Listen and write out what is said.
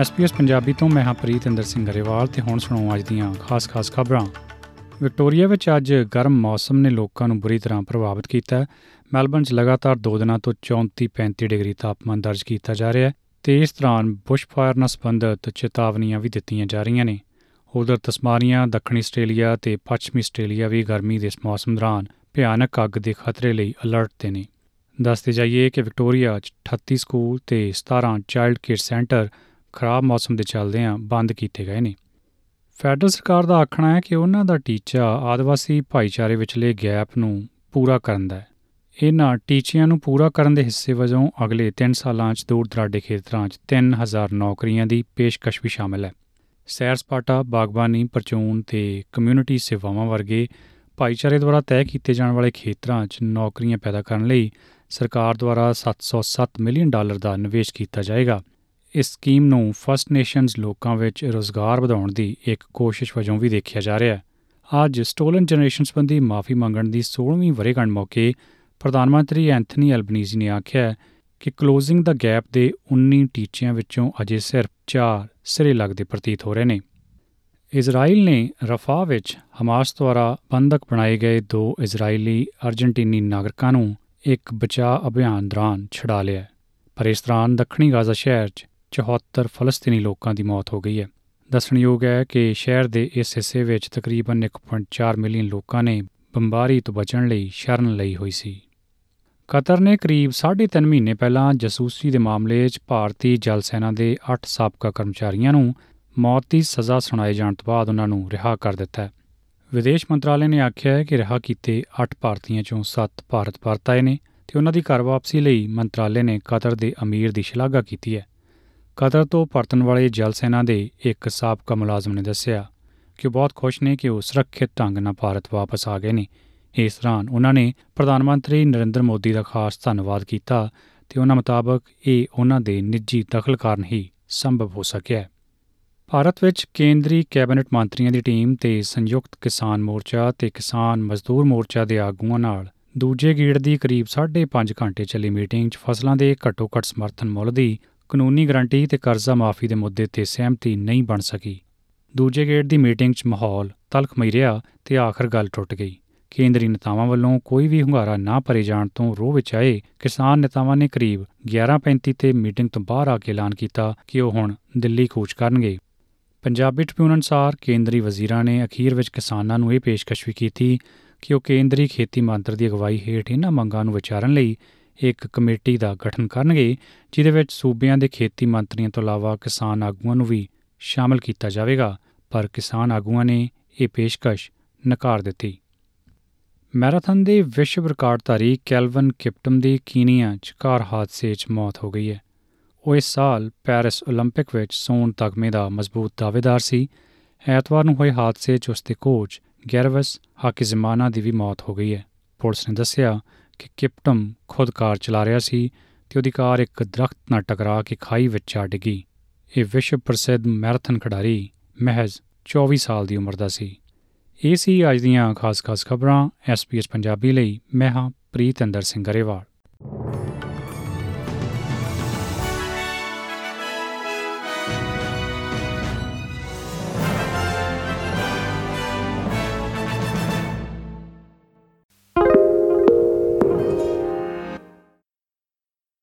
SPS Punjabi ਤੋਂ ਮੈਂ ਹਾਂ ਪ੍ਰੀਤਿੰਦਰ ਸਿੰਘ ਗਰੇਵਾਲ ਤੇ ਹੁਣ ਸੁਣੋ ਅੱਜ ਦੀਆਂ ਖਾਸ-ਖਾਸ ਖਬਰਾਂ। ਵਿਕਟੋਰੀਆ ਵਿੱਚ ਅੱਜ ਗਰਮ ਮੌਸਮ ਨੇ ਲੋਕਾਂ ਨੂੰ ਬੁਰੀ ਤਰ੍ਹਾਂ ਪ੍ਰਭਾਵਿਤ ਕੀਤਾ ਹੈ। ਮੈਲਬਨ 'ਚ ਲਗਾਤਾਰ 2 ਦਿਨਾਂ ਤੋਂ 34-35 ਡਿਗਰੀ ਤਾਪਮਾਨ ਦਰਜ ਕੀਤਾ ਜਾ ਰਿਹਾ ਹੈ ਤੇ ਇਸ ਦੌਰਾਨ ਬੁਸ਼ਫਾਇਰ ਨਾਲ ਸੰਬੰਧਿਤ ਚੇਤਾਵਨੀਆਂ ਵੀ ਦਿੱਤੀਆਂ ਜਾ ਰਹੀਆਂ ਨੇ। ਉਧਰ ਤਸਮਾਨੀਆ, ਦੱਖਣੀ ਆਸਟ੍ਰੇਲੀਆ ਤੇ ਪੱਛਮੀ ਆਸਟ੍ਰੇਲੀਆ ਵੀ ਗਰਮੀ ਦੇ ਇਸ ਮੌਸਮ ਦੌਰਾਨ ਭਿਆਨਕ ਅੱਗ ਦੇ ਖਤਰੇ ਲਈ ਅਲਰਟ ਤੇ ਨੇ। ਦੱਸਦੇ ਜਾਈਏ ਕਿ ਵਿਕਟੋਰੀਆ 'ਚ 38 ਸਕੂਲ ਤੇ 17 ਚਾਈਲਡ ਕੇਅਰ ਸੈਂਟਰ ਖਰਾਬ ਮੌਸਮ ਦੇ ਚੱਲਦਿਆਂ ਬੰਦ ਕੀਤੇ ਗਏ ਨੇ। ਫੈਡਰਲ ਸਰਕਾਰ ਦਾ ਆਖਣਾ ਹੈ ਕਿ ਉਹਨਾਂ ਦਾ ਟੀਚਾ ਆਦਿਵਾਸੀ ਭਾਈਚਾਰੇ ਵਿਚਲੇ ਗੈਪ ਨੂੰ ਪੂਰਾ ਕਰਨ ਦਾ ਹੈ। ਇਹਨਾਂ ਟੀਚਿਆਂ ਨੂੰ ਪੂਰਾ ਕਰਨ ਦੇ ਹਿੱਸੇ ਵਜੋਂ ਅਗਲੇ 3 ਸਾਲਾਂ 'ਚ ਦੂਰ ਦਰਾਡੇ ਖੇਤਰਾਂ 'ਚ 3000 ਨੌਕਰੀਆਂ ਦੀ ਪੇਸ਼ਕਸ਼ ਵੀ ਸ਼ਾਮਲ ਹੈ। ਸੈਰ ਸਪਾਟਾ, ਬਾਗਬਾਨੀ, ਪਰਚੂਨ ਤੇ ਕਮਿਊਨਿਟੀ ਸੇਵਾਵਾਂ ਵਰਗੇ ਭਾਈਚਾਰੇ ਦੁਆਰਾ ਤੈਅ ਕੀਤੇ ਜਾਣ ਵਾਲੇ ਖੇਤਰਾਂ 'ਚ ਨੌਕਰੀਆਂ ਪੈਦਾ ਕਰਨ ਲਈ ਸਰਕਾਰ ਦੁਆਰਾ 707 ਮਿਲੀਅਨ ਡਾਲਰ ਦਾ ਨਿਵੇਸ਼ ਕੀਤਾ ਜਾਏਗਾ। ਇਸ ਸਕੀਮ ਨੂੰ ਫਸਟ ਨੇਸ਼ਨਸ ਲੋਕਾਂ ਵਿੱਚ ਰੋਜ਼ਗਾਰ ਵਧਾਉਣ ਦੀ ਇੱਕ ਕੋਸ਼ਿਸ਼ ਵਜੋਂ ਵੀ ਦੇਖਿਆ ਜਾ ਰਿਹਾ ਹੈ। ਅੱਜ ਸਟੋਲਨ ਜਨਰੇਸ਼ਨ ਸੰਬੰਧੀ ਮਾਫੀ ਮੰਗਣ ਦੀ 16ਵੀਂ ਵਰ੍ਹੇਗੰਢ ਮੌਕੇ ਪ੍ਰਧਾਨ ਮੰਤਰੀ ਐਂਥਨੀ ਐਲਬਨੀਜ਼ੀ ਨੇ ਆਖਿਆ ਕਿ ਕਲੋਜ਼ਿੰਗ ਦਾ ਗੈਪ ਦੇ 19 ਟੀਚਿਆਂ ਵਿੱਚੋਂ ਅਜੇ ਸਿਰਫ 4 ਸਿਰੇ ਲੱਗਦੇ ਪ੍ਰਤੀਤ ਹੋ ਰਹੇ ਨੇ। ਇਜ਼ਰਾਈਲ ਨੇ ਰਫਾ ਵਿੱਚ ਹਮਾਸ ਦੁਆਰਾ ਬੰਦਕ ਬਣਾਏ ਗਏ ਦੋ ਇਜ਼ਰਾਈਲੀ ਅਰਜਨਟੀਨੀ ਨਾਗਰਿਕਾਂ ਨੂੰ ਇੱਕ ਬਚਾਅ ਅਭਿਆਨ ਦੌਰਾਨ ਛੁਡਾ ਲਿਆ ਪਰ ਇਸ ਦੌਰਾਨ ਦੱਖਣੀ ਗਾਜ਼ਾ ਸ਼ਹਿਰ 'ਚ 74 ਫਲਸਤੀਨੀ ਲੋਕਾਂ ਦੀ ਮੌਤ ਹੋ ਗਈ ਹੈ। ਦੱਸਣਯੋਗ ਹੈ ਕਿ ਸ਼ਹਿਰ ਦੇ ਇਸ ਹਿੱਸੇ ਵਿੱਚ ਤਕਰੀਬਨ 1.4 ਮਿਲੀਅਨ ਲੋਕਾਂ ਨੇ ਬੰਬਾਰੀ ਤੋਂ ਬਚਣ ਲਈ ਸ਼ਰਨ ਲਈ ਹੋਈ ਸੀ। ਕਤਰ ਨੇ ਕਰੀਬ 3.5 ਮਹੀਨੇ ਪਹਿਲਾਂ ਜਸੂਸੀ ਦੇ ਮਾਮਲੇ 'ਚ ਭਾਰਤੀ ਜਲ ਸੈਨਾ ਦੇ 8 ਸਾਬਕਾ ਕਰਮਚਾਰੀਆਂ ਨੂੰ ਮੌਤ ਦੀ ਸਜ਼ਾ ਸੁਣਾਏ ਜਾਣ ਤੋਂ ਬਾਅਦ ਉਹਨਾਂ ਨੂੰ ਰਿਹਾ ਕਰ ਦਿੱਤਾ ਹੈ। ਵਿਦੇਸ਼ ਮੰਤਰਾਲੇ ਨੇ ਆਖਿਆ ਹੈ ਕਿ ਰਿਹਾ ਕੀਤੇ 8 ਭਾਰਤੀਆਂ ਚੋਂ 7 ਭਾਰਤ ਪਰਤ ਆਏ ਨੇ ਤੇ ਉਹਨਾਂ ਦੀ ਘਰ ਵਾਪਸੀ ਲਈ ਮੰਤਰਾਲੇ ਨੇ ਕਤਰ ਦੇ ਅਮੀਰ ਦੀ ਸ਼ਲਾਘਾ ਕੀਤੀ ਹੈ। ਕਤਰ ਤੋਂ ਪਰਤਣ ਵਾਲੇ ਜਲ ਸੈਨਾ ਦੇ ਇੱਕ ਸਾਬਕਾ ਮੁਲਾਜ਼ਮ ਨੇ ਦੱਸਿਆ ਕਿ ਉਹ ਬਹੁਤ ਖੁਸ਼ ਨੇ ਕਿ ਉਹ ਸੁਰੱਖਿਅਤ ਢੰਗ ਨਾਲ ਭਾਰਤ ਵਾਪਸ ਆ ਗਏ ਨੇ। ਇਸ ਦੌਰਾਨ ਉਹਨਾਂ ਨੇ ਪ੍ਰਧਾਨ ਮੰਤਰੀ ਨਰਿੰਦਰ ਮੋਦੀ ਦਾ ਖਾਸ ਧੰਨਵਾਦ ਕੀਤਾ ਤੇ ਉਹਨਾਂ ਮੁਤਾਬਕ ਇਹ ਉਹਨਾਂ ਦੇ ਨਿੱਜੀ ਦਖਲ ਕਾਰਨ ਹੀ ਸੰਭਵ ਹੋ ਸਕਿਆ ਭਾਰਤ ਵਿੱਚ ਕੇਂਦਰੀ ਕੈਬਨਿਟ ਮੰਤਰੀਆਂ ਦੀ ਟੀਮ ਤੇ ਸੰਯੁਕਤ ਕਿਸਾਨ ਮੋਰਚਾ ਤੇ ਕਿਸਾਨ ਮਜ਼ਦੂਰ ਮੋਰਚਾ ਦੇ ਆਗੂਆਂ ਨਾਲ ਦੂਜੇ ਗੇੜ ਦੀ ਕਰੀਬ 5.5 ਘੰਟੇ ਚੱਲੀ ਮੀਟਿੰਗ 'ਚ ਫਸਲਾਂ ਦੇ ਘੱਟੋ-ਘੱਟ ਸਮਰਥਨ ਮੁੱਲ ਦੀ ਕਾਨੂੰਨੀ ਗਰੰਟੀ ਤੇ ਕਰਜ਼ਾ ਮਾਫੀ ਦੇ ਮੁੱਦੇ ਤੇ ਸਹਿਮਤੀ ਨਹੀਂ ਬਣ ਸਕੀ। ਦੂਜੇ ਗੇੜ ਦੀ ਮੀਟਿੰਗ 'ਚ ਮਾਹੌਲ ਤਲਖਮਈ ਰਿਹਾ ਤੇ ਆਖਰ ਗੱਲ ਟੁੱਟ ਗਈ। ਕੇਂਦਰੀ ਨੇਤਾਵਾਂ ਵੱਲੋਂ ਕੋਈ ਵੀ ਹੁੰਗਾਰਾ ਨਾ ਭਰੇ ਜਾਣ ਤੋਂ ਰੋਹ ਵਿੱਚ ਆਏ ਕਿਸਾਨ ਨੇਤਾਵਾਂ ਨੇ ਕਰੀਬ 11:35 ਤੇ ਮੀਟਿੰਗ ਤੋਂ ਬਾਹਰ ਆ ਕੇ ਐਲਾਨ ਕੀਤਾ ਕਿ ਉਹ ਹੁਣ ਦਿੱਲੀ ਕੂਚ ਕਰਨਗੇ। ਪੰਜਾਬੀ ਟ੍ਰਿਬਿਊਨ ਅਨੁਸਾਰ ਕੇਂਦਰੀ ਵਜ਼ੀਰਾਂ ਨੇ ਅਖੀਰ ਵਿੱਚ ਕਿਸਾਨਾਂ ਨੂੰ ਇਹ ਪੇਸ਼ਕਸ਼ ਵੀ ਕੀਤੀ ਕਿ ਉਹ ਕੇਂਦਰੀ ਖੇਤੀ ਮੰਤਰ ਦੀ ਅਗਵਾਈ ਹੇਠ ਇਹਨਾਂ ਮੰਗਾਂ ਨੂੰ ਵਿਚਾਰਨ ਲਈ ਇੱਕ ਕਮੇਟੀ ਦਾ ਗਠਨ ਕਰਨਗੇ ਜਿਦੇ ਵਿੱਚ ਸੂਬਿਆਂ ਦੇ ਖੇਤੀ ਮੰਤਰੀਆਂ ਤੋਂ ਇਲਾਵਾ ਕਿਸਾਨ ਆਗੂਆਂ ਨੂੰ ਵੀ ਸ਼ਾਮਲ ਕੀਤਾ ਜਾਵੇਗਾ ਪਰ ਕਿਸਾਨ ਆਗੂਆਂ ਨੇ ਇਹ ਪੇਸ਼ਕਸ਼ ਨਕਾਰ ਦਿੱਤੀ ਮੈਰਾਥਨ ਦੇ ਵਿਸ਼ਵ ਰਿਕਾਰਡਧਾਰੀ ਕੈਲਵਨ ਕਿਪਟਮ ਦੀ ਕੀਨੀਆ 'ਚ ਕਾਰ ਹਾਦਸੇ 'ਚ ਮੌਤ ਹੋ ਗਈ ਹੈ ਉਹ ਇਸ ਸਾਲ ਪੈਰਿਸ 올림픽 ਵਿੱਚ ਸੋਨ ਤਗਮੇ ਦਾ ਮਜ਼ਬੂਤ ਦਾਅਵੇਦਾਰ ਸੀ ਐਤਵਾਰ ਨੂੰ ਹੋਏ ਹਾਦਸੇ 'ਚ ਉਸਦੇ ਕੋਚ ਗੈਰਵਸ ਹਾਕਿਜ਼ਮਾਨਾ ਦੀ ਵੀ ਮੌਤ ਹੋ ਗਈ ਹੈ ਪੁਲਿਸ ਨੇ ਦੱਸਿਆ ਕਿ ਕਿਪਟਮ ਖੁਦ ਕਾਰ ਚਲਾ ਰਿਹਾ ਸੀ ਤੇ ਉਹਦੀ ਕਾਰ ਇੱਕ ਦਰਖਤ ਨਾਲ ਟਕਰਾ ਕੇ ਖਾਈ ਵਿੱਚ ਆ ਡਿੱਗੀ। ਇਹ ਵਿਸ਼ਵ ਪ੍ਰਸਿੱਧ ਮੈਰਾਥਨ ਖਿਡਾਰੀ ਮਹਿਜ਼ 24 ਸਾਲ ਦੀ ਉਮਰ ਦਾ ਸੀ। ਇਹ ਸੀ ਅੱਜ ਦੀਆਂ ਖਾਸ-ਖਾਸ ਖਬਰਾਂ ਐਸਪੀਐਸ ਪੰਜਾਬੀ ਲਈ। ਮੈਂ ਹਾਂ ਪ੍ਰੀਤ ਅੰਦਰ ਸਿੰਘ ਗਰੇਵਾਲ।